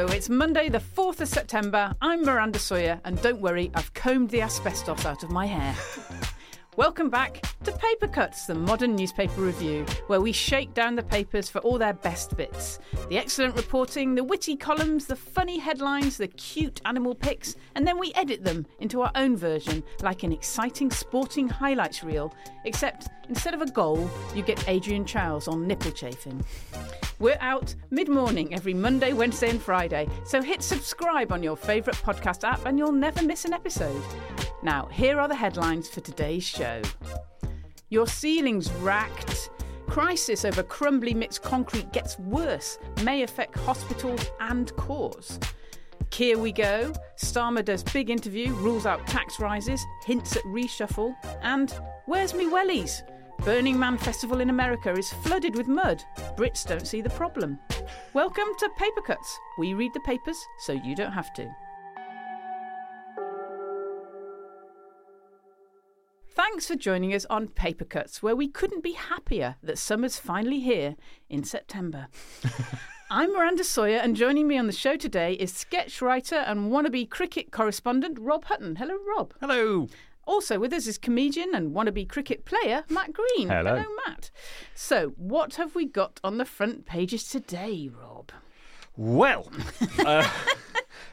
Hello, it's Monday, the 4th of September. I'm Miranda Sawyer, and don't worry, I've combed the asbestos out of my hair. Welcome back to Paper Cuts, the modern newspaper review, where we shake down the papers for all their best bits the excellent reporting, the witty columns, the funny headlines, the cute animal pics, and then we edit them into our own version like an exciting sporting highlights reel, except instead of a goal, you get Adrian Chiles on nipple chafing. We're out mid morning every Monday, Wednesday, and Friday, so hit subscribe on your favourite podcast app and you'll never miss an episode. Now, here are the headlines for today's show Your ceiling's racked. Crisis over crumbly mixed concrete gets worse, may affect hospitals and courts. Here we go. Starmer does big interview, rules out tax rises, hints at reshuffle, and where's me wellies? Burning Man Festival in America is flooded with mud. Brits don't see the problem. Welcome to Paper Cuts. We read the papers so you don't have to. Thanks for joining us on Paper Cuts, where we couldn't be happier that summer's finally here in September. I'm Miranda Sawyer, and joining me on the show today is sketch writer and wannabe cricket correspondent Rob Hutton. Hello, Rob. Hello. Also with us is comedian and wannabe cricket player Matt Green. Hello. Matt. So, what have we got on the front pages today, Rob? Well, uh,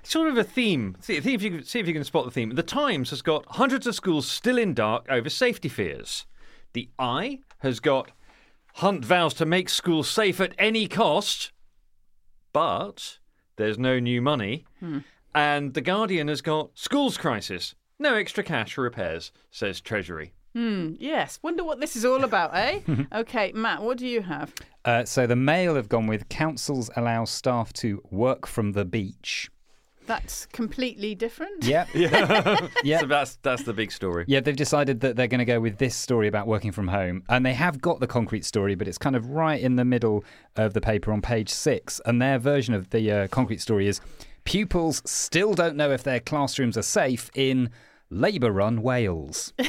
sort of a theme. See, see if you can, see if you can spot the theme. The Times has got hundreds of schools still in dark over safety fears. The Eye has got Hunt vows to make schools safe at any cost, but there's no new money. And the Guardian has got schools crisis. No extra cash for repairs, says Treasury. Hmm, yes. Wonder what this is all about, eh? okay, Matt, what do you have? Uh, so the Mail have gone with councils allow staff to work from the beach. That's completely different. Yeah, Yeah, Yeah. so that's that's the big story. yeah. They've decided that they're going to go with this story about working from home, and they have got the concrete story, but it's kind of right in the middle of the paper on page six. And their version of the uh, concrete story is: pupils still don't know if their classrooms are safe in Labour-run Wales.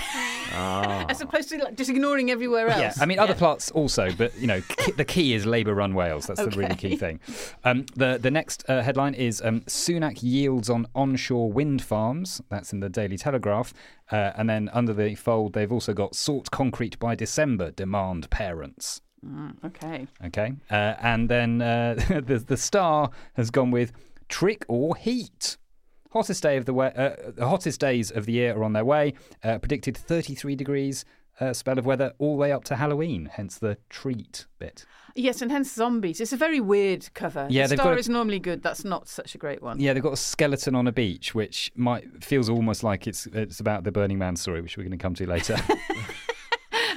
As opposed to like, just ignoring everywhere else. Yeah, I mean other plots also, but you know the key is Labour-run Wales. That's the really key thing. Um, the the next uh, headline is um, Sunak yields on onshore wind farms. That's in the Daily Telegraph, uh, and then under the fold they've also got sort concrete by December. Demand parents. Okay. Okay, uh, and then uh, the the Star has gone with trick or heat. Hottest day of the way, uh, the hottest days of the year are on their way. Uh, predicted 33 degrees uh, spell of weather all the way up to Halloween. Hence the treat bit. Yes, and hence zombies. It's a very weird cover. Yeah, the star a- is normally good. That's not such a great one. Yeah, they've got a skeleton on a beach, which might feels almost like it's it's about the Burning Man story, which we're going to come to later.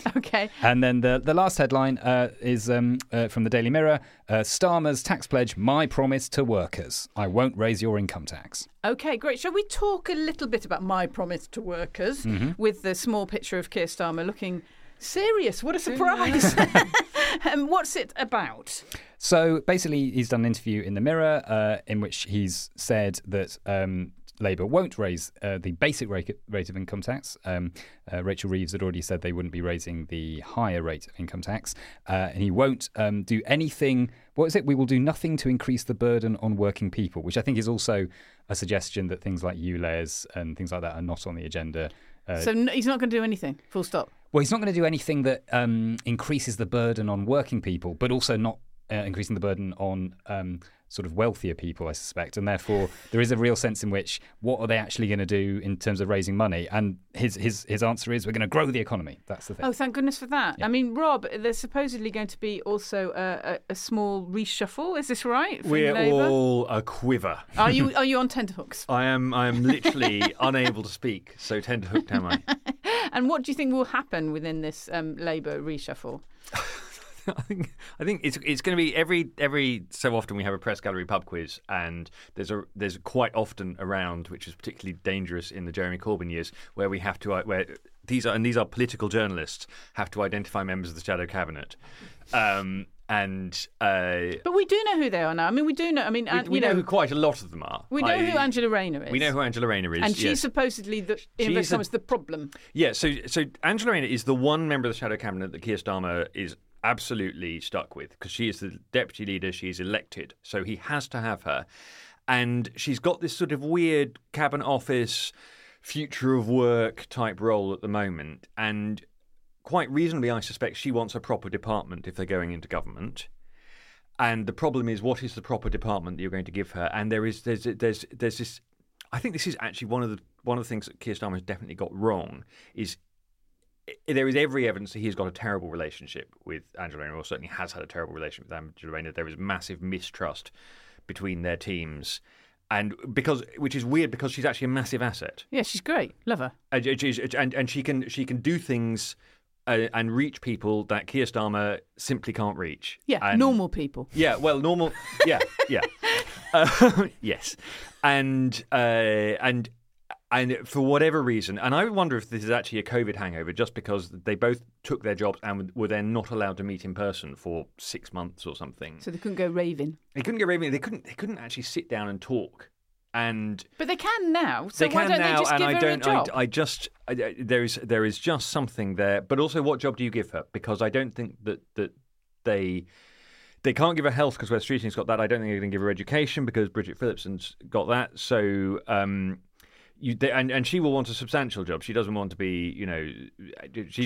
Okay. and then the the last headline uh, is um, uh, from the Daily Mirror: uh, Starmer's tax pledge, my promise to workers: I won't raise your income tax. Okay, great. Shall we talk a little bit about my promise to workers Mm-hmm. with the small picture of Keir Starmer looking serious? What a surprise! um, what's it about? So basically, he's done an interview in the Mirror uh, in which he's said that um, Labour won't raise uh, the basic rate, rate of income tax. Um, uh, Rachel Reeves had already said they wouldn't be raising the higher rate of income tax, uh, and he won't um, do anything. What is it? We will do nothing to increase the burden on working people, which I think is also a suggestion that things like ULEZ and things like that are not on the agenda. Uh, so he's not going to do anything. Full stop. well, he's not going to do anything that um, increases the burden on working people, but also not uh, increasing the burden on um, sort of wealthier people, I suspect. And therefore, there is a real sense in which what are they actually going to do in terms of raising money? And his his his answer is we're going to grow the economy. That's the thing. Oh, thank goodness for that. I mean, Rob, there's supposedly going to be also a, a, a small reshuffle. Is this right? from We're Labour? all a quiver. Are you are you on tenterhooks? I am I am literally unable to speak, so tenterhooked am I. And what do you think will happen within this um, Labour reshuffle? I think I think it's it's going to be every every so often we have a press gallery pub quiz, and there's a there's quite often around which is particularly dangerous in the Jeremy Corbyn years where we have to uh, where these are and these are political journalists have to identify members of the shadow cabinet, um, and uh, But we do know who they are now. I mean, we do know. I mean, we, we know, know, who quite a lot of them are. we know I- who Angela Rayner is. We know who Angela Rayner is, and she's yes. supposedly the in She's a- the problem. Yeah, so so Angela Rayner is the one member of the shadow cabinet that Keir Starmer is absolutely stuck with because she is the deputy leader. She is elected, so he has to have her. and she's got this sort of weird cabinet office, future of work type role at the moment, and quite reasonably, I suspect she wants a proper department if they're going into government. And the problem is, what is the proper department that you're going to give her? And there is there's there's there's this. I think this is actually one of the one of the things that Keir Starmer has definitely got wrong. Is there is every evidence that he's got a terrible relationship with Angela Rayner, or certainly has had a terrible relationship with Angela Rayner. There is massive mistrust between their teams, and because which is weird because she's actually a massive asset Yeah, she's great. Love her. and, and and, and she can she can do things uh, and reach people that Keir Starmer simply can't reach. Yeah, And- normal people. Yeah, well, normal. Yeah, yeah. Uh, yes, and uh, and and for whatever reason, and I wonder if this is actually a COVID hangover, just because they both took their jobs and were then not allowed to meet in person for six months or something. So they couldn't go raving. They couldn't go raving. They couldn't. They couldn't actually sit down and talk. And But they can now. So they why don't now, they just and give I her don't. a job? I, I just I, I- there is there is just something there. But also, what job do you give her? Because I don't think that that they they can't give her health because Wes Streeting's got that. I don't think they're going to give her education because Bridget Phillipson's got that. So. Um, you, they, and and she will want a substantial job. She doesn't want to be, you know, she's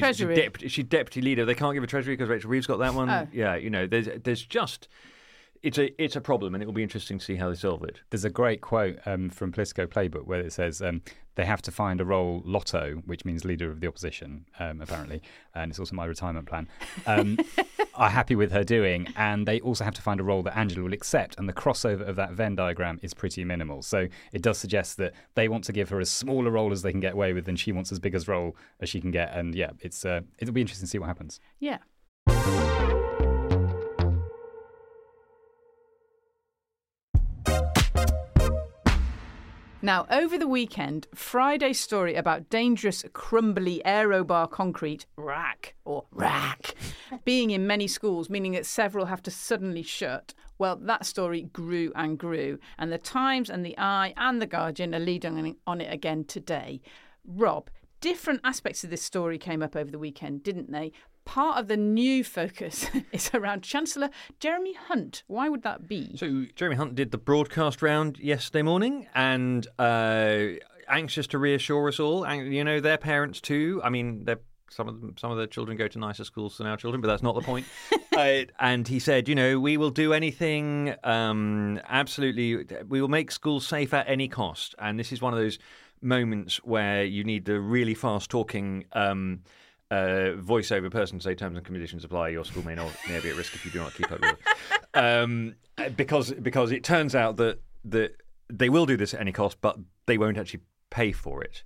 she's deputy leader. They can't give her treasury because Rachel Reeves got that one. Oh. Yeah, you know, there's there's just it's a it's a problem, and it will be interesting to see how they solve it. There's a great quote um, from Politico Playbook where it says um, they have to find a role LOTO, which means leader of the opposition, um, apparently, and it's also my retirement plan. Um, are happy with her doing, and they also have to find a role that Angela will accept. And the crossover of that Venn diagram is pretty minimal. So it does suggest that they want to give her as small a role as they can get away with, and she wants as big a role as she can get. And yeah, it's uh, it'll be interesting to see what happens. Yeah. Now, over the weekend, Friday's story about dangerous, crumbly aerobar concrete RAAC or rack being in many schools, meaning that several have to suddenly shut. Well, that story grew and grew, and the Times and the Eye and the Guardian are leading on it again today. Rob, different aspects of this story came up over the weekend, didn't they? Part of the new focus is around Chancellor Jeremy Hunt. Why would that be? So Jeremy Hunt did the broadcast round yesterday morning, and uh, anxious to reassure us all. And you know, their parents too. I mean, they're. Some of them, some of the children go to nicer schools than our children, but that's not the point. uh, and he said, you know, we will do anything. Um, absolutely, we will make schools safe at any cost. And this is one of those moments where you need the really fast talking. Um, uh, voiceover person say terms and conditions apply. Your school may not may be at risk if you do not keep up with it. Um, because because it turns out that that they will do this at any cost, but they won't actually pay for it.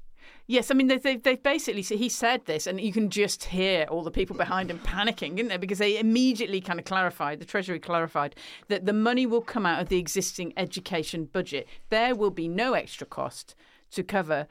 Yes, I mean, they've, they've, basically, so he said this, and you can just hear all the people behind him panicking, didn't they? Because they immediately kind of clarified, the Treasury clarified, that the money will come out of the existing education budget. There will be no extra cost to cover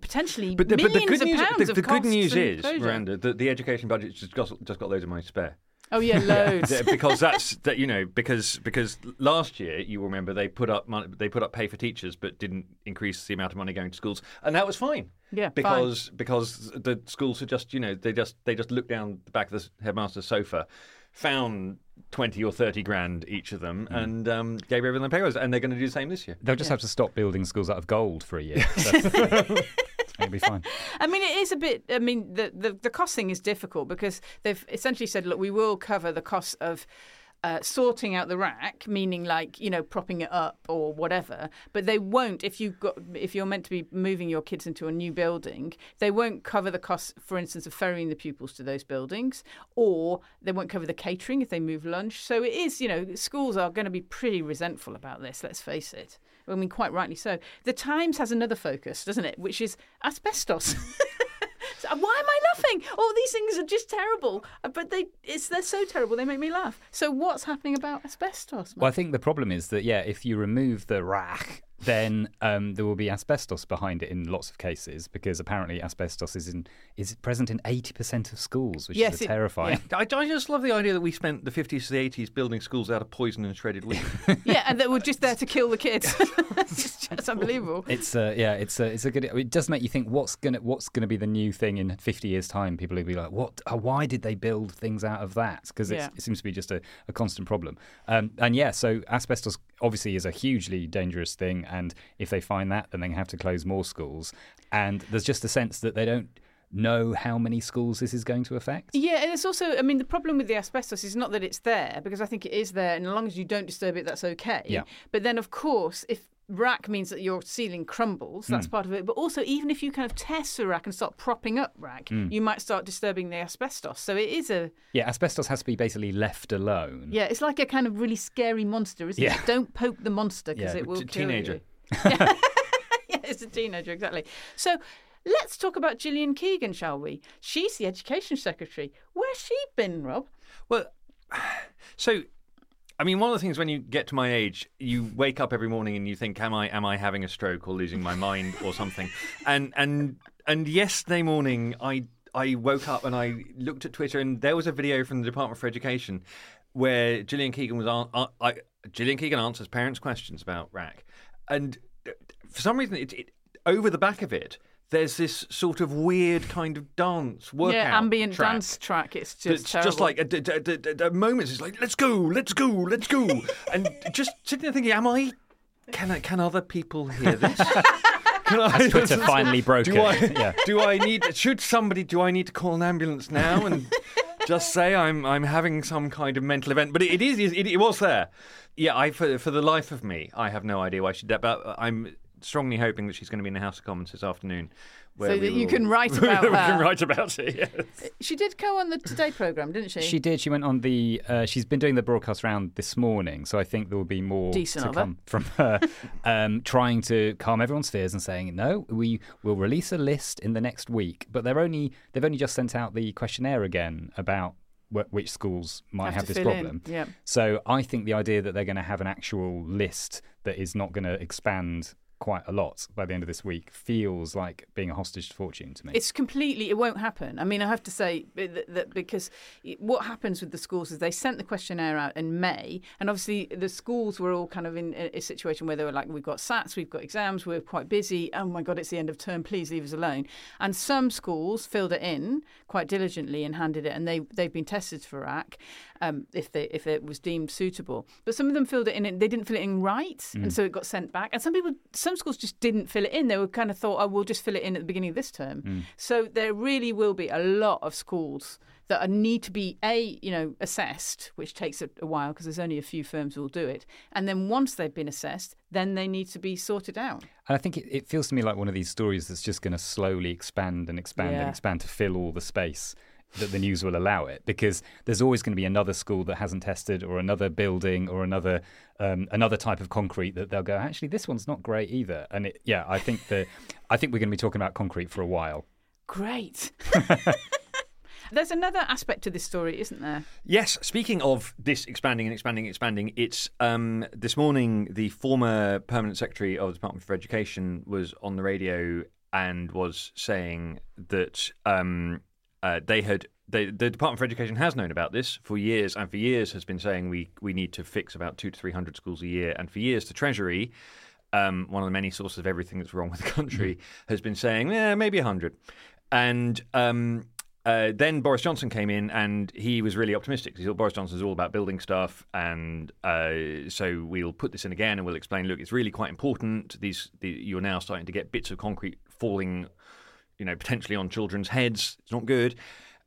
potentially But the, but millions the good of news, pounds the, the good news is, closure. Miranda, that the education budget just got just got loads of money to spare. Oh, yeah, loads. Yeah, because that's that you know because because last year you will remember they put up money, they put up pay for teachers but didn't increase the amount of money going to schools and that was fine. Yeah, fine. because because the schools are just you know they just they just looked down the back of the headmaster's sofa, found twenty or thirty grand each of them and um, gave everyone pay rise and they're going to do the same this year. They'll just have to stop building schools out of gold for a year. That's- It'll be fine. I mean, it is a bit. I mean, the, the the cost thing is difficult because they've essentially said, look, we will cover the cost of. Uh, sorting out the RAAC, meaning like you know propping it up or whatever, but they won't if you got if you're meant to be moving your kids into a new building, they won't cover the costs, for instance, of ferrying the pupils to those buildings, or they won't cover the catering if they move lunch. So it is, you know, schools are going to be pretty resentful about this. Let's face it. I mean, quite rightly so. The Times has another focus, doesn't it? Which is asbestos. So, Why am I laughing? All these things are just terrible, Uh, but they it's they're so terrible they make me laugh. So what's happening about asbestos? Well, I think the problem is that yeah, if you remove the RAAC, then um, there will be asbestos behind it in lots of cases because apparently asbestos is in is present in eighty percent of schools, which Yes, is it- terrifying. I, I just love the idea that we spent the 50s to the 80s building schools out of poison and shredded wheat. yeah, and they were just there to kill the kids. it's just unbelievable. It's uh, yeah, it's a, it's a good. It does make you think what's gonna what's gonna be the new thing in fifty years' time. People will be like, what? Uh, why did they build things out of that? Because Yeah. it seems to be just a, a constant problem. Um, and yeah, so asbestos obviously is a hugely dangerous thing. And if they find that, then they have to close more schools. And there's just a sense that they don't know how many schools this is going to affect. Yeah, and it's also, I mean, the problem with the asbestos is not that it's there, because I think it is there, and as long as you don't disturb it, that's okay. Yeah. But then, of course, if RAAC means that your ceiling crumbles, that's hmm. part of it. But also, even if you kind of test the RAAC and start propping up RAAC, hmm. you might start disturbing the asbestos. So it is a, Yeah, asbestos has to be basically left alone. yeah, it's like a kind of really scary monster, isn't Yeah. it? Don't poke the monster because Yeah. it will T- kill teenager. you. yeah, it's a teenager, exactly. So let's talk about Gillian Keegan, shall we? She's the education secretary. Where's she been, Rob? Well, so I mean, one of the things when you get to my age, you wake up every morning and you think, "Am I am I having a stroke or losing my mind or something?" And and and yesterday morning, I I woke up and I looked at Twitter and there was a video from the Department for Education where Gillian Keegan was on. Uh, I, Gillian Keegan answers parents' questions about RAAC, and uh, for some reason, it, it over the back of it. There's this sort of weird kind of dance workout yeah, ambient track dance track. It's just just like at, at, at, at, at moments it's like let's go let's go let's go and just sitting there thinking am i can I, can other people hear this can I, Twitter finally broke do it. I, Yeah. do I need should somebody do I need to call an ambulance now and just say I'm I'm having some kind of mental event but it, it is it, it was there yeah I for, for the life of me I have no idea why she did that but I'm strongly hoping that she's going to be in the House of Commons this afternoon where So that you will- can write about her. we about can write about it yes. she did go on the Today program, didn't she? She did. She went on the. Uh, she's been doing the broadcast round this morning, so I think there will be more Decent to of her. from her, um, trying to calm everyone's fears and saying, "No, we will release a list in the next week." But they're only they've only just sent out the questionnaire again about which schools might Have have, this problem. yeah. So I think the idea that they're going to have an actual list that is not going to expand quite a lot by the end of this week feels like being a hostage to fortune to me. It's completely. It won't happen. I mean, I have to say that, that because what happens with the schools is they sent the questionnaire out in May, and obviously the schools were all kind of in a, a situation where they were like, "We've got SATs, we've got exams, we're quite busy. Oh my God, it's the end of term. Please leave us alone." And some schools filled it in quite diligently and handed it, and they they've been tested for RAAC um, if they if it was deemed suitable. But some of them filled it in, and they didn't fill it in right, and so it got sent back. And some people, some schools just didn't fill it in. They were kind of thought, "Oh, we'll just fill it in at the beginning of this term." So there really will be a lot of schools that are, need to be a you know assessed, which takes a, a while because there's only a few firms will do it. And then once they've been assessed, then they need to be sorted out. And I think it, it feels to me like one of these stories that's just going to slowly expand and expand Yeah. and expand to fill all the space that the news will allow it. Because there's always going to be another school that hasn't tested, or another building, or another um, another type of concrete that they'll go. Actually, this one's not great either. And it, yeah, I think that I think we're going to be talking about concrete for a while. Great. There's another aspect to this story, isn't there? Yes, speaking of this expanding and expanding and expanding, it's um, this morning the former permanent secretary of the Department for Education was on the radio and was saying that um, uh, they had they, the Department for Education has known about this for years and for years has been saying we we need to fix about two to three hundred schools a year, and for years the Treasury. Um, one of the many sources of everything that's wrong with the country has been saying, yeah, maybe 100. And um, uh, then Boris Johnson came in and he was really optimistic. He thought Boris Johnson is all about building stuff, and uh, so we'll put this in again and we'll explain. Look, it's really quite important. These the, you're now starting to get bits of concrete falling, you know, potentially on children's heads. It's not good.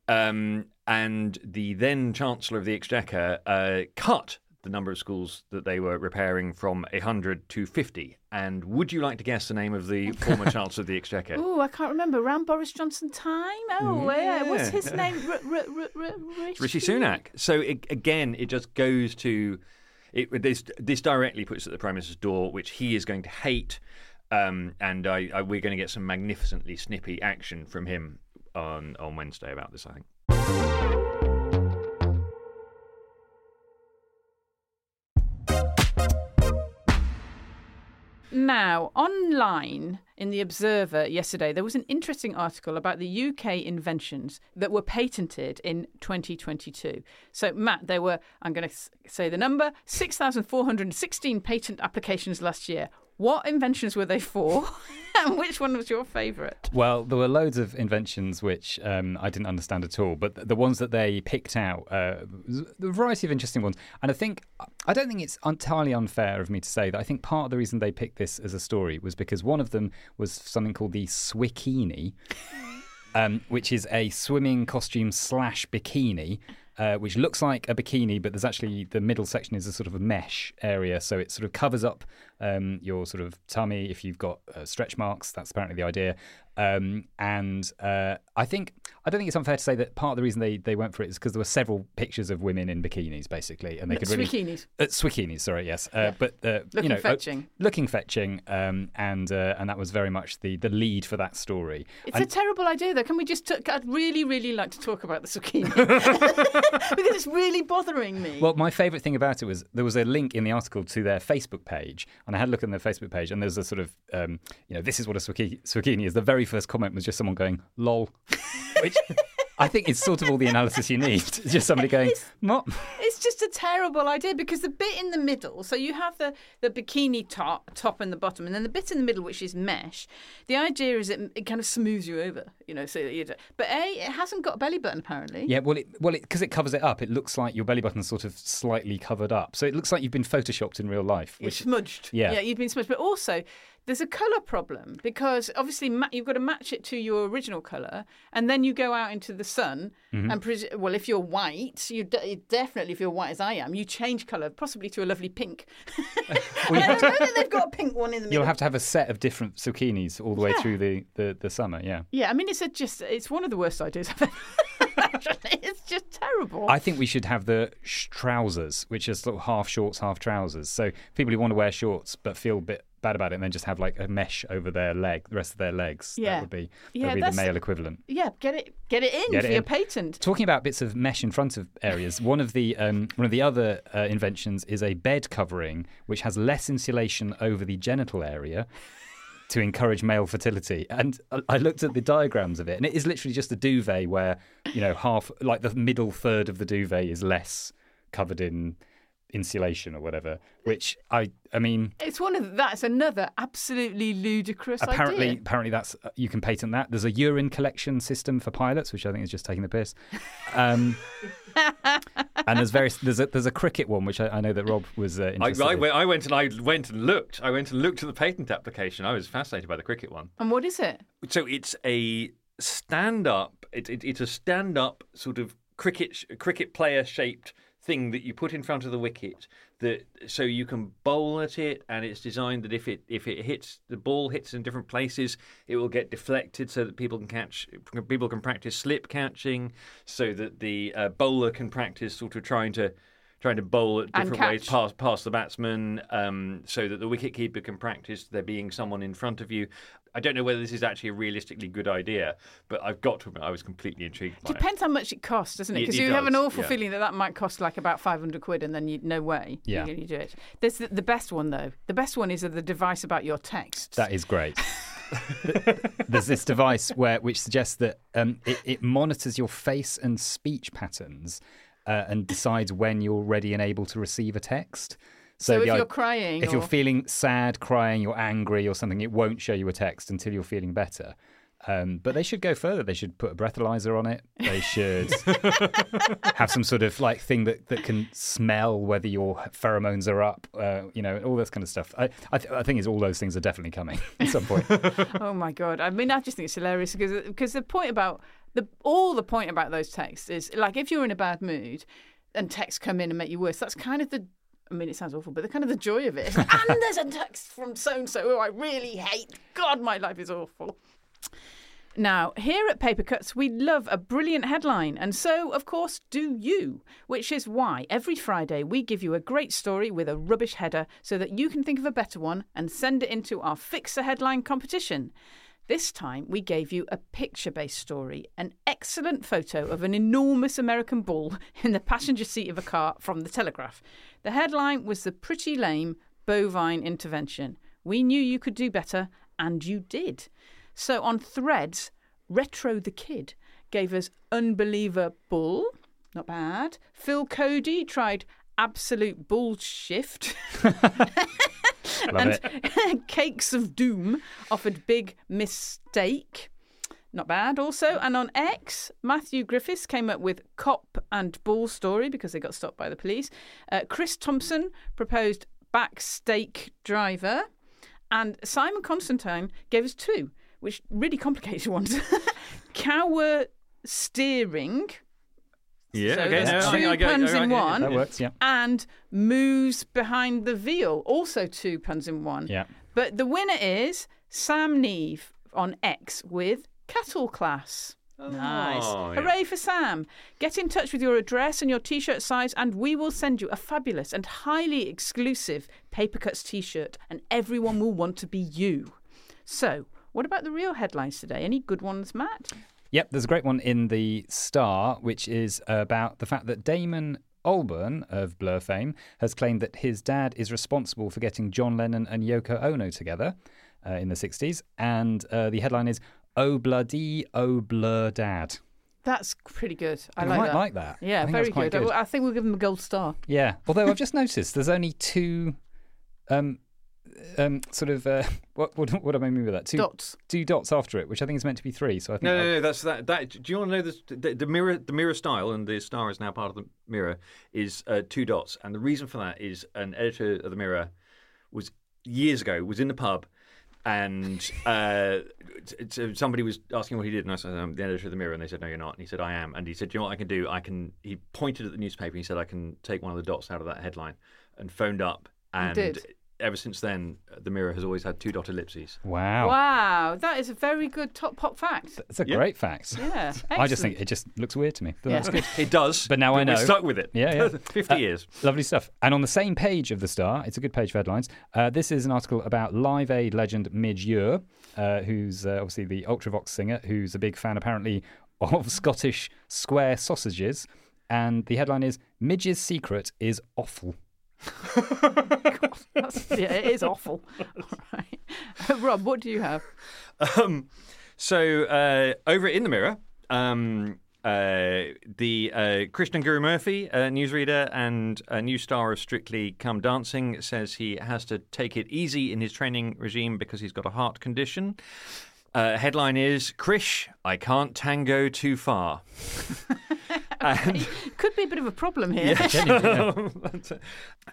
Um, and the then Chancellor of the Exchequer uh, cut the number of schools that they were repairing from 100 to 50. And would you like to guess the name of the former Chancellor of the Exchequer? Oh, I can't remember. Around Boris Johnson time? Oh, yeah. What's his name? R- r- r- Rishi? Rishi Sunak. So it, again, it just goes to it, this. This directly puts it at the Prime Minister's door, which he is going to hate, um, and I, I, we're going to get some magnificently snippy action from him on on Wednesday about this. I think. Now, online in The Observer yesterday, there was an interesting article about the UK inventions that were patented in 2022. So, Matt, there were, I'm going to say the number, 6,416 patent applications last year. What inventions were they for? and which one was your favourite? Well, there were loads of inventions which um, I didn't understand at all, but the ones that they picked out, uh, a variety of interesting ones. And I think, I don't think it's entirely unfair of me to say that I think part of the reason they picked this as a story was because one of them was something called the Swikini, um, which is a swimming costume slash bikini uh, which looks like a bikini, but there's actually the middle section is a sort of a mesh area, so it sort of covers up um, your sort of tummy if you've got uh, stretch marks. That's apparently the idea. Um, and uh, I think I don't think it's unfair to say that part of the reason they, they went for it is because there were several pictures of women in bikinis, basically, and they could really Swikinis. uh, swikinis. Sorry, yes, uh, Yeah. but uh, Looking you know, uh, fetching. looking fetching, um, and uh, and that was very much the the lead for that story. It's And- a terrible idea, though. Can we just? T- I'd really, really like to talk about the zucchini because it's really bothering me. Well, my favourite thing about it was there was a link in the article to their Facebook page, and I had a look at their Facebook page, and there's a sort of, um, you know, this is what a zucchini is. The very first comment was just someone going, "lol," which I think is sort of all the analysis you need. It's just somebody going, "What?" It's just a terrible idea because the bit in the middle, so you have the, the bikini top, top and the bottom, and then the bit in the middle, which is mesh. The idea is it, it kind of smooths you over, you know. So that you, don't- but a it hasn't got a belly button apparently. Yeah, well, it, well, because it, covers it up, it looks like your belly button's sort of slightly covered up, so it looks like you've been photoshopped in real life. It's Which, smudged. Yeah. yeah, you've been smudged. But also, there's a colour problem because obviously ma- you've got to match it to your original colour, and then you go out into the sun. Mm-hmm. And pres- well, if you're white, you de- definitely, if you're white as I am, you change colour, possibly to a lovely pink. and I don't know that they've got a pink one in the middle. you'll have to have a set of different zucchinis all the way Yeah. through the, the, the summer. Yeah. Yeah, I mean, it's a just it's one of the worst ideas I've ever. It's just terrible. I think we should have the sh- trousers, which is sort of half shorts, half trousers. So people who want to wear shorts but feel a bit bad about it, and then just have like a mesh over their leg, the rest of their legs. Yeah. that would be Yeah, would be the male equivalent. yeah, get it get it in Get for it your in. patent. Talking about bits of mesh in front of areas, one of the um, one of the other uh, inventions is a bed covering which has less insulation over the genital area. To encourage male fertility, and I looked at the diagrams of it, and it is literally just a duvet where you know half, like the middle third of the duvet is less covered in insulation or whatever. Which I, I mean, It's one of that's another absolutely ludicrous apparently, idea. apparently that's uh, you can patent that. There's a urine collection system for pilots, which I think is just taking the piss. Um, and there's various there's a there's a cricket one which I, I know that Rob was uh, I, interested I, in. went, I went and I went and looked. I went and looked at the patent application. I was fascinated by the cricket one. And what is it? So it's a stand-up. It, it, it's a stand-up sort of cricket cricket player shaped thing that you put in front of the wicket. That so you can bowl at it, and it's designed that if it if it hits the ball hits in different places, it will get deflected so that people can catch people can practice slip catching, so that the uh, bowler can practice sort of trying to. Trying to bowl at different ways past past the batsman, um, so that the wicketkeeper can practice there being someone in front of you. I don't know whether this is actually a realistically good idea, but I've got to admit I was completely intrigued by it. Depends how much it costs, doesn't it? Because you have an awful yeah. feeling that that might cost like about 500 quid and then you no way Yeah. you, you do it. There's the, the best one, though. The best one is the device about your texts. That is great. There's this device where which suggests that um, it, it monitors your face and speech patterns uh, and decides when you're ready and able to receive a text. So the if you're crying if you're feeling sad, crying, you're angry, or something, it won't show you a text until you're feeling better. Um, but they should go further. They should put a breathalyzer on it. They should have some sort of like thing that, that can smell whether your pheromones are up. Uh, you know, all this kind of stuff. I I, th- I think is all those things are definitely coming at some point. oh my god! I mean, I just think it's hilarious because because the point about the all the point about those texts is like if you're in a bad mood and texts come in and make you worse. That's kind of the. I mean, it sounds awful, but the kind of the joy of it. And there's a text from so and so who I really hate. God, my life is awful. Now, here at Paper Cuts, we love a brilliant headline, and so, of course, do you. Which is why every Friday we give you a great story with a rubbish header so that you can think of a better one and send it into our Fix a Headline competition. This time we gave you a picture based story, an excellent photo of an enormous American bull in the passenger seat of a car from the Telegraph. The headline was The Pretty Lame Bovine Intervention. We knew you could do better, and you did. So on threads, Retro the Kid gave us Unbeliever Bull. Not bad. Phil Cody tried Absolute Bull Shift. And Cakes of Doom offered Big Mistake. Not bad, also. And on X, Matthew Griffiths came up with Cop and Bull Story because they got stopped by the police. Uh, Chris Thompson proposed Backstake Driver. And Simon Constantine gave us two, which really complicated ones. Cower Steering Yeah, So okay. there's no, I- two I puns I in get- one. That works, yeah. and Moves Behind the Veal, also two puns in one. Yeah. But the winner is Sam Neve on X with Cattle Class. Oh, nice. Oh, yeah. Hooray for Sam. Get in touch with your address and your t shirt size, and we will send you a fabulous and highly exclusive Paper Cuts t shirt, and everyone will want to be you. So, what about the real headlines today? Any good ones, Matt? Yep, there's a great one in the Star, which is about the fact that Damon Albarn of Blur fame has claimed that his dad is responsible for getting John Lennon and Yoko Ono together uh, in the 60s. And uh, the headline is Oh Bloody Oh Blur Dad. That's pretty good. I You like might that. like that. Yeah, very good. good. I I think we'll give him a gold star. Yeah, although I've just noticed there's only two. Um, um, sort of uh, what what what do I mean by that? Two Dots. two dots after it, which I think is meant to be three. So I think No, I'll- no, no. That's that. That. Do you want to know this? The, the mirror, the mirror style, and the star is now part of the mirror. Is uh, two dots, and the reason for that is an editor of the mirror was years ago was in the pub, and uh, t- t- somebody was asking what he did, and I said, "I'm the editor of the mirror," and they said, "No, you're not." And he said, "I am," and he said, "Do you know what I can do? I can." He pointed at the newspaper. and He said, "I can take one of the dots out of that headline," and phoned up, and. Did. Ever since then, the Mirror has always had two dot ellipses. wow, Wow, that is a very good top pop fact. it's a Yeah. great fact. Yeah, I just think it just looks weird to me. But Yeah. that's good. It does, But now I we're know. stuck with it. Yeah, yeah. fifty Uh, years. Lovely stuff. And on the same page of the Star, it's a good page of headlines. Uh, this is an article about Live Aid legend Midge Ure, uh, who's uh, obviously the Ultravox singer, who's a big fan apparently of Scottish square sausages. And the headline is Midge's secret is awful. That's, yeah, it is awful. All right. Rob, what do you have? Um, so uh, over in the mirror, um, uh, the uh, Krishnan Guru-Murthy, uh, newsreader and a new star of Strictly Come Dancing, says he has to take it easy in his training regime because he's got a heart condition. Uh, headline is Krish, I can't tango too far. And Could be a bit of a problem here.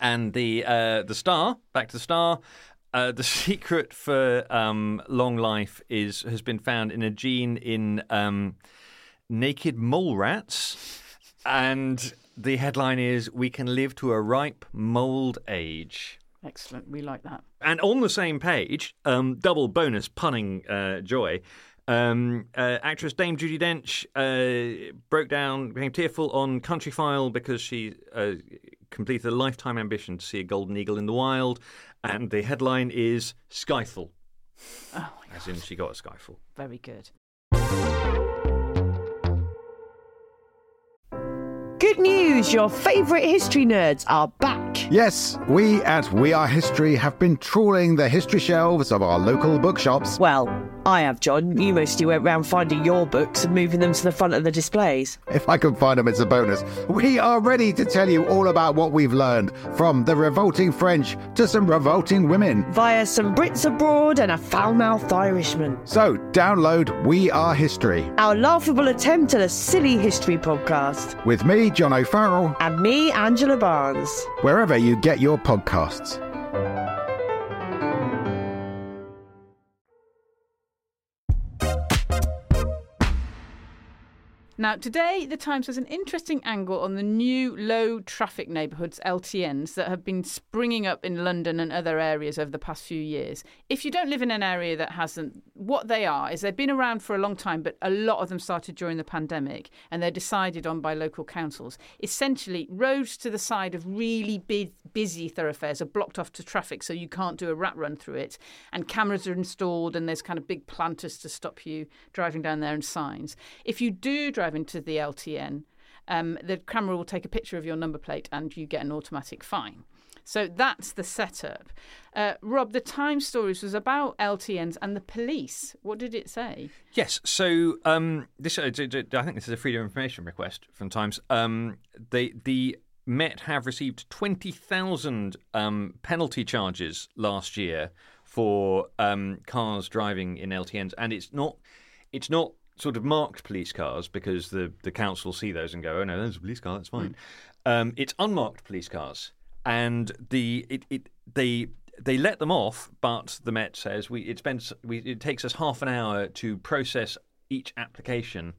and the uh, the star, back to the star. Uh, the secret for um, long life is has been found in a gene in um, naked mole rats, and the headline is "We can live to a ripe mold age." Excellent. We like that. And on the same page, um, double bonus punning uh, joy. Um, uh, actress Dame Judi Dench uh, broke down, became tearful on Countryfile because she uh, completed a lifetime ambition to see a golden eagle in the wild. And the headline is Skyfall, Oh, as in she got a Skyfall. very good. Good news! Your favourite history nerds are back. Yes, we at We Are History have been trawling the history shelves of our local bookshops. Well, I have, John. You mostly went round finding your books and moving them to the front of the displays. If I can find them, it's a bonus. We are ready to tell you all about what we've learned from the revolting French to some revolting women. Via some Brits abroad and a foul mouthed Irishman. So download We Are History Our laughable attempt at a silly history podcast. with me, John O'Farrell, And me, Angela Barnes. wherever you get your podcasts. Now, today, The Times has an interesting angle on the new low traffic neighbourhoods, LTNs, that have been springing up in London and other areas over the past few years. If you don't live in an area that hasn't, what they are is they've been around for a long time, but a lot of them started during the pandemic and they're decided on by local councils. Essentially, roads to the side of really big, busy thoroughfares are blocked off to traffic so you can't do a rat run through it. And cameras are installed and there's kind of big planters to stop you driving down there and signs. If you do drive into the LTN, um, the camera will take a picture of your number plate and you get an automatic fine. So that's the setup. Uh, Rob, the Times stories was about LTNs and the police. What did it say? Yes. So um, this, uh, think this is a freedom of information request from Times. Um, the the Met have received 20,000 um, penalty charges last year for um, cars driving in LTNs, and it's not it's not sort of marked police cars because the the council see those and go, oh no, there's a police car, that's fine. Um, it's unmarked police cars, and the it, it they they let them off, but the Met says we it spends we, it takes us half an hour to process each application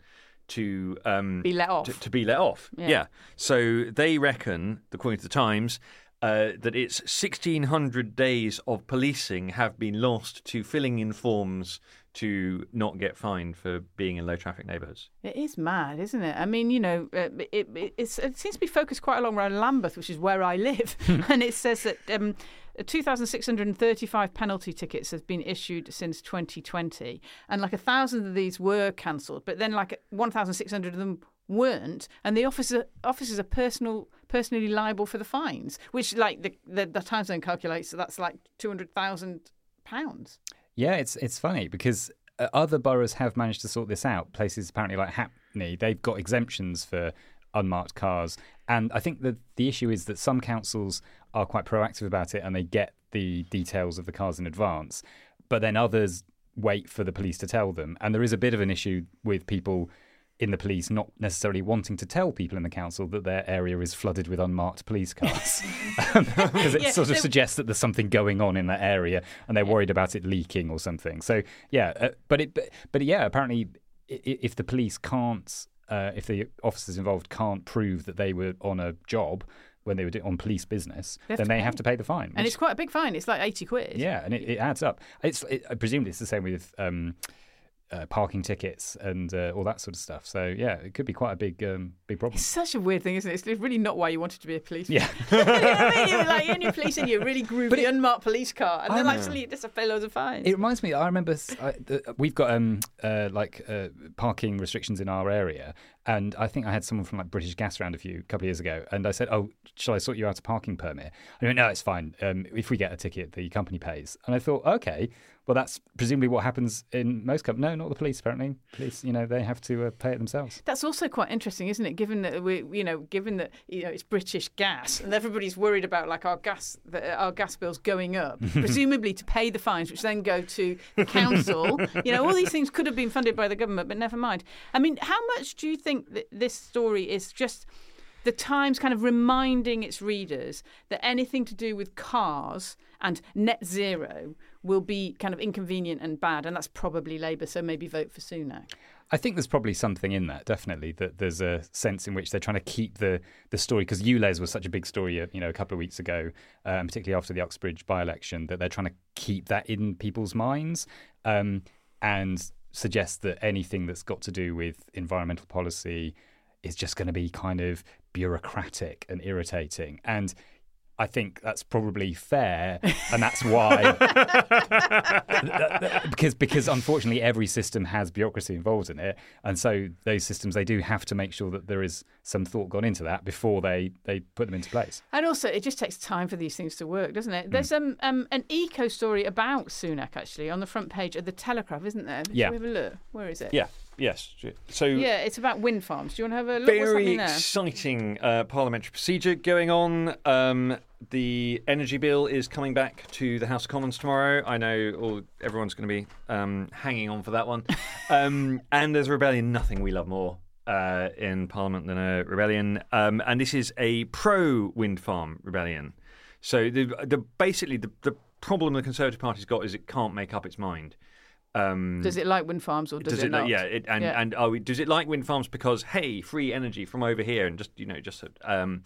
to um, Be let off. to, to be let off. Yeah. So they reckon, according to the Times, uh, that it's 1,600 days of policing have been lost to filling in forms to not get fined for being in low traffic neighbourhoods. It is mad, isn't it? I mean, you know, uh, it, it, it seems to be focused quite a lot around Lambeth, which is where I live. and it says that um, 2,635 penalty tickets have been issued since 2020. And like a thousand of these were cancelled, but then like 1,600 of them weren't. And the officer, officers are personal, personally liable for the fines, which like the, the, the Time Zone calculates that that's like £200,000. Yeah, it's it's funny because uh, other boroughs have managed to sort this out. Places apparently like Hackney, they've got exemptions for unmarked cars, and I think that the issue is that some councils are quite proactive about it and they get the details of the cars in advance, but then others wait for the police to tell them, and there is a bit of an issue with people in the police not necessarily wanting to tell people in the council that their area is flooded with unmarked police cars because it Yeah, sort of they- suggests that there's something going on in that area and they're worried about it leaking or something. So yeah, uh, but it but, but yeah, apparently if the police can't uh, if the officers involved can't prove that they were on a job when they were on police business, They then they pay. have to pay the fine. And it's quite a big fine. It's like 80 quid. yeah, and it, it adds up. It's it, I presume it's the same with um, uh, parking tickets and uh, all that sort of stuff. So yeah, it could be quite a big um, big problem. It's such a weird thing, isn't it? It's really not why you wanted to be a policeman. Yeah. you know what I mean? You're like, you're only policing your really groovy, But it- unmarked police car, and I then you just pay loads of fines. It reminds me. I remember I, the, we've got um uh, like uh, parking restrictions in our area, and I think I had someone from like British Gas around a few couple of years ago, and I said, "Oh, shall I sort you out a parking permit?" And he went, "No, it's fine. Um, if we get a ticket, the company pays." And I thought, okay, well, that's presumably what happens in most companies. No, not the police. Apparently, police, you know, they have to uh, pay it themselves. That's also quite interesting, isn't it? Given that we, you know, given that you know it's British gas, and everybody's worried about like our gas, the, our gas bills going up, presumably to pay the fines, which then go to the council. you know, all these things could have been funded by the government, but never mind. I mean, how much do you think that this story is just? The Times kind of reminding its readers that anything to do with cars and net zero will be kind of inconvenient and bad, and that's probably Labour, so maybe vote for Sunak. I think there's probably something in that, definitely. That there's a sense in which they're trying to keep the the story because ULEZ was such a big story, uh, you know, a couple of weeks ago, and particularly after the Uxbridge by-election, that they're trying to keep that in people's minds um, and suggest that anything that's got to do with environmental policy is just going to be kind of bureaucratic and irritating and. I think that's probably fair, and that's why because because unfortunately every system has bureaucracy involved in it, and so those systems they do have to make sure that there is some thought gone into that before they they put them into place. And also, it just takes time for these things to work, doesn't it? There's um, um an eco story about Sunak actually on the front page of the Telegraph, isn't there? Shall Yeah. we have a look? Where is it? Yeah. Yes. So Yeah, it's about wind farms. Do you want to have a look? What's very happening there? exciting uh, parliamentary procedure going on. Um, the energy bill is coming back to the House of Commons tomorrow. I know all, everyone's going to be um, hanging on for that one. Um, and there's a rebellion. Nothing we love more uh, in Parliament than a rebellion. Um, and this is a pro wind farm rebellion. So the, the basically the, the problem the Conservative Party's got is it can't make up its mind. Um, Does it like wind farms or does, does it, not? like, yeah, it, and Yeah. and oh, does it like wind farms because hey, free energy from over here, and just you know, just um,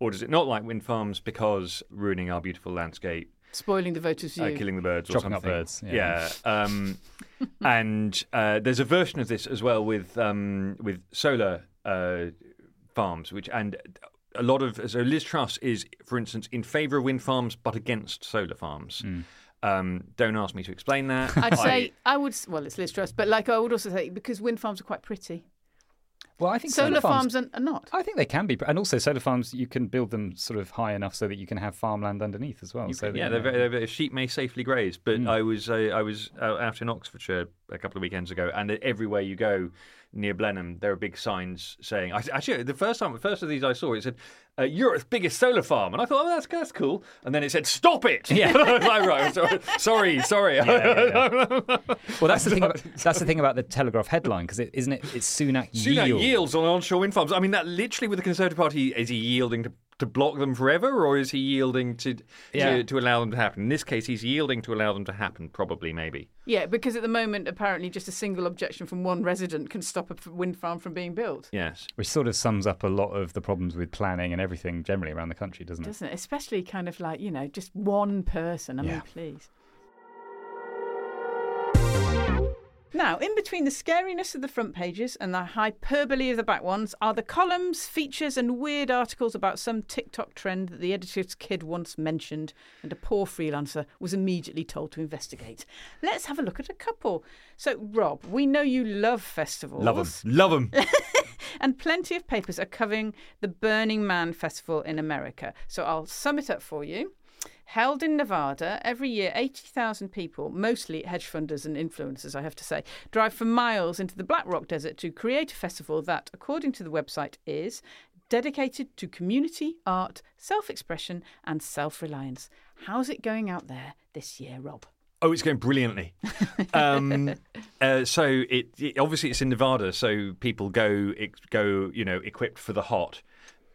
or does it not like wind farms because ruining our beautiful landscape, Spoiling the voters' view. uh, killing the birds, or Chopping up birds, yeah. Yeah. um, and uh, there's a version of this as well with um, with solar uh, farms, which and a lot of so Liz Truss is, for instance, in favour of wind farms but against solar farms. Um, don't ask me to explain that. I'd say I would. Well, it's Liz Truss, but like I would also say because wind farms are quite pretty. Well, I think Solar, farms, are, are not. I think they can be, and also solar farms you can build them sort of high enough so that you can have farmland underneath as well. so that, yeah, you they're know, very, they're sheep may safely graze. But I was uh, I was out, out in Oxfordshire a couple of weekends ago, and everywhere you go, near Blenheim, there are big signs saying. I, actually, the first time, the first of these I saw, it said uh, Europe's biggest solar farm, and I thought, oh, that's that's cool. And then it said, stop it. Yeah. Like, right, sorry, sorry, sorry. Yeah, yeah, Well, that's the thing. About, that's the thing about the Telegraph headline because it isn't it? It's Sunak, Sunak yield. yields on onshore wind farms. I mean, that literally with the Conservative Party, is he yielding to, to block them forever, or is he yielding to, Yeah. to to allow them to happen? In this case, he's yielding to allow them to happen. Probably, maybe. Yeah, because at the moment, apparently, just a single objection from one resident can stop a wind farm from being built. Yes. Which sort of sums up a lot of the problems with planning and everything generally around the country, doesn't it? Doesn't it? Especially kind of like, you know, just one person. I mean, please. Now, in between the scariness of the front pages and the hyperbole of the back ones are the columns, features, and weird articles about some TikTok trend that the editor's kid once mentioned and a poor freelancer was immediately told to investigate. Let's have a look at a couple. So, Rob, we know you love festivals. Love them. Love them. And plenty of papers are covering the Burning Man Festival in America. So I'll sum it up for you. Held in Nevada, every year 80,000 people, mostly hedge funders and influencers, I have to say, drive for miles into the Black Rock Desert to create a festival that, according to the website, is dedicated to community, art, self expression, and self reliance. How's it going out there this year, Rob? Oh, it's going brilliantly. um, uh, so it, it obviously it's in Nevada, so people go go you know equipped for the hot,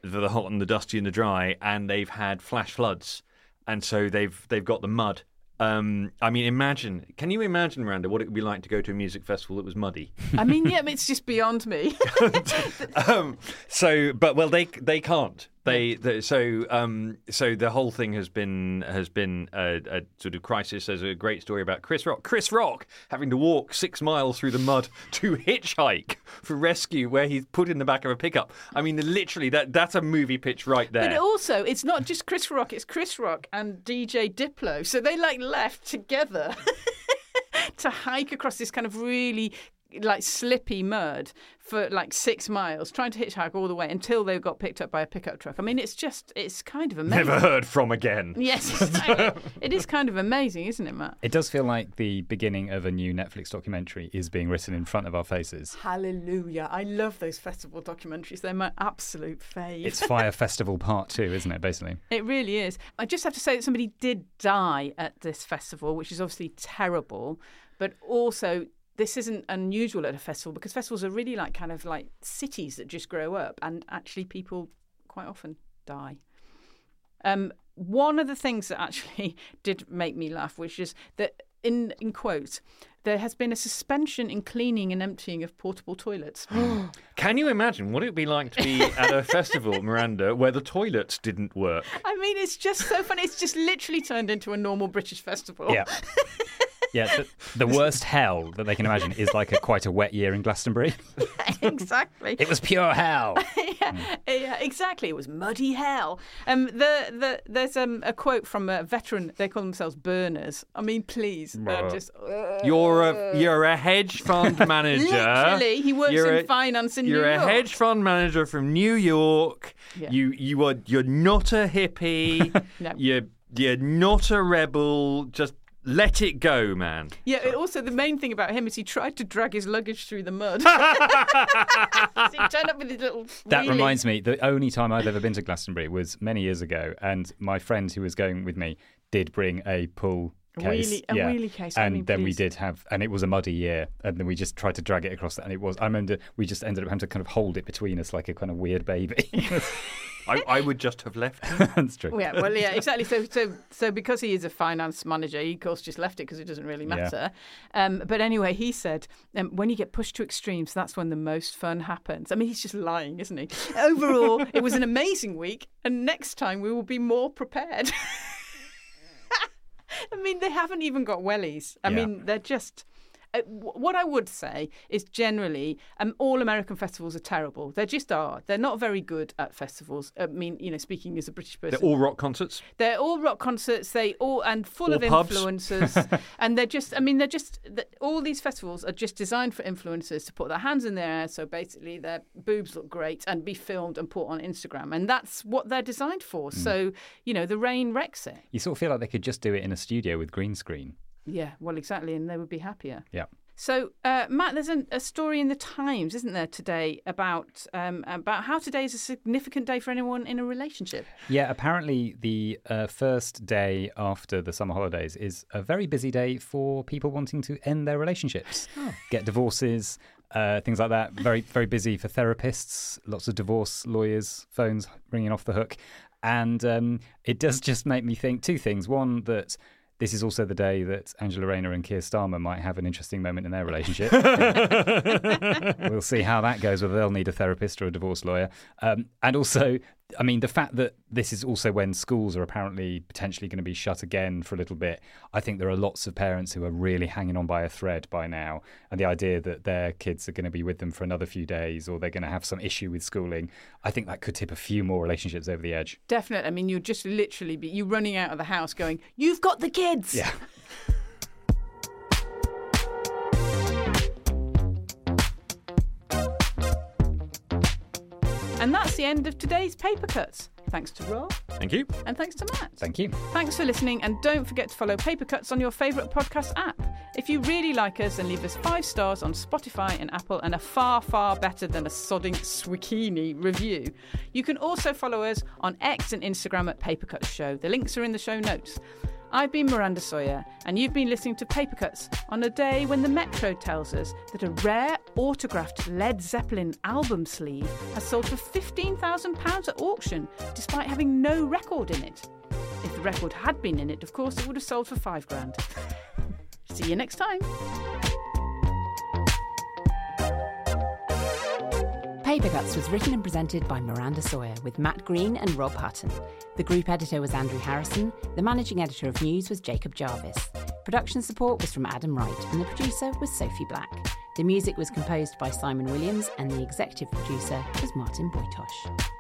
for the hot and the dusty and the dry, and they've had flash floods, and so they've they've got the mud. Um, I mean, imagine. Can you imagine, Miranda, what it would be like to go to a music festival that was muddy? I mean, yeah, it's just beyond me. um, so, but well, they they can't. They, they so um, so the whole thing has been has been a, a sort of crisis. There's a great story about Chris Rock. Chris Rock having to walk six miles through the mud to hitchhike for rescue, where he's put in the back of a pickup. I mean, literally, that that's a movie pitch right there. But also, it's not just Chris Rock; it's Chris Rock and DJ Diplo. So they like left together to hike across this kind of really like slippy mud for like six miles, trying to hitchhike all the way until they got picked up by a pickup truck. I mean, it's just it's kind of amazing. Never heard from again. Yes, exactly. it is kind of amazing, isn't it, Matt? It does feel like the beginning of a new Netflix documentary is being written in front of our faces. Hallelujah! I love those festival documentaries. They're my absolute fave. It's Fire Festival Part Two, isn't it? Basically, It really is. I just have to say that somebody did die at this festival, which is obviously terrible, but also this isn't unusual at a festival because festivals are really like kind of like cities that just grow up and actually people quite often die. Um, one of the things that actually did make me laugh, which is that in in quotes, there has been a suspension in cleaning and emptying of portable toilets. Can you imagine what it would be like to be at a festival, Miranda, where the toilets didn't work? I mean, it's just so funny. It's just literally turned into a normal British festival. yeah. Yeah, the, the worst hell that they can imagine is like a quite a wet year in Glastonbury. exactly. It was pure hell. yeah, yeah, exactly. It was muddy hell. Um, the, the, there's um, a quote from a veteran. They call themselves burners. I mean, please, uh, just uh, You're a you're a hedge fund manager. literally. He works You're in a- finance in You're a hedge fund manager from New York. Yeah. You you are you're not a hippie. No. You're you're not a rebel. Just let it go, man. Yeah. and Also, the main thing about him is he tried to drag his luggage through the mud. So he turned up with his little. That wheelie. reminds me, the only time I've ever been to Glastonbury was many years ago, and my friend who was going with me did bring a pull A case. wheelie- a yeah. wheelie case, I And mean, then we did have, and it was a muddy year, and then we just tried to drag it across that, and it was, I remember we just ended up having to kind of hold it between us like a kind of weird baby. I, I would just have left. That's true. Yeah, well, yeah, exactly. So, so, so because he is a finance manager, he of course just left it because it doesn't really Yeah. matter. Um, but anyway, he said um, when you get pushed to extremes, that's when the most fun happens. I mean, he's just lying, isn't he? Overall, it was an amazing week, and next time we will be more prepared. I mean, they haven't even got wellies. I Yeah. mean, they're just. Uh, w- what I would say is generally, um, all American festivals are terrible. They just are. They're not very good at festivals. I mean, you know, speaking as a British person, They're all rock concerts. they're all rock concerts. They all and full Or of pubs. influencers, and they're just. I mean, they're just. th- All these festivals are just designed for influencers to put their hands in their air. So basically, their boobs look great and be filmed and put on Instagram, and that's what they're designed for. Hmm. So you know, the rain wrecks it. You sort of feel like they could just do it in a studio with green screen. Yeah, well, exactly, and they would be happier. Yeah. So, uh, Matt, there's an, a story in the Times, isn't there, today about um, about how today is a significant day for anyone in a relationship. Yeah, apparently the uh, first day after the summer holidays is a very busy day for people wanting to end their relationships, get divorces, uh, things like that. Very, very busy for therapists, lots of divorce lawyers, phones ringing off the hook. And um, it does just make me think two things. One, that this is also the day that Angela Rayner and Keir Starmer might have an interesting moment in their relationship. we'll see how that goes, whether they'll need a therapist or a divorce lawyer. Um, and also, I mean, the fact that this is also when schools are apparently potentially going to be shut again for a little bit, I think there are lots of parents who are really hanging on by a thread by now. And the idea that their kids are going to be with them for another few days or they're going to have some issue with schooling, I think that could tip a few more relationships over the edge. Definitely. I mean, you'd just literally be you running out of the house going, "You've got the kids." Yeah. the end of today's paper cuts. Thanks to Rob Thank you. and thanks to Matt. Thank you. Thanks for listening, and don't forget to follow Paper Cuts on your favourite podcast app. If you really like us, then leave us five stars on Spotify and Apple, and a far, far better than a sodding swikini review. You can also follow us on X and Instagram at Paper Cuts Show. The links are in the show notes. I've been Miranda Sawyer, and you've been listening to Paper Cuts on a day when the Metro tells us that a rare autographed Led Zeppelin album sleeve has sold for £15,000 at auction, despite having no record in it. If the record had been in it, of course, it would have sold for five grand. See you next time. Paper Cuts was written and presented by Miranda Sawyer with Matt Green and Rob Hutton. The group editor was Andrew Harrison. The managing editor of news was Jacob Jarvis. Production support was from Adam Wright, and the producer was Sophie Black. The music was composed by Simon Williams, and the executive producer was Martin Bojtos.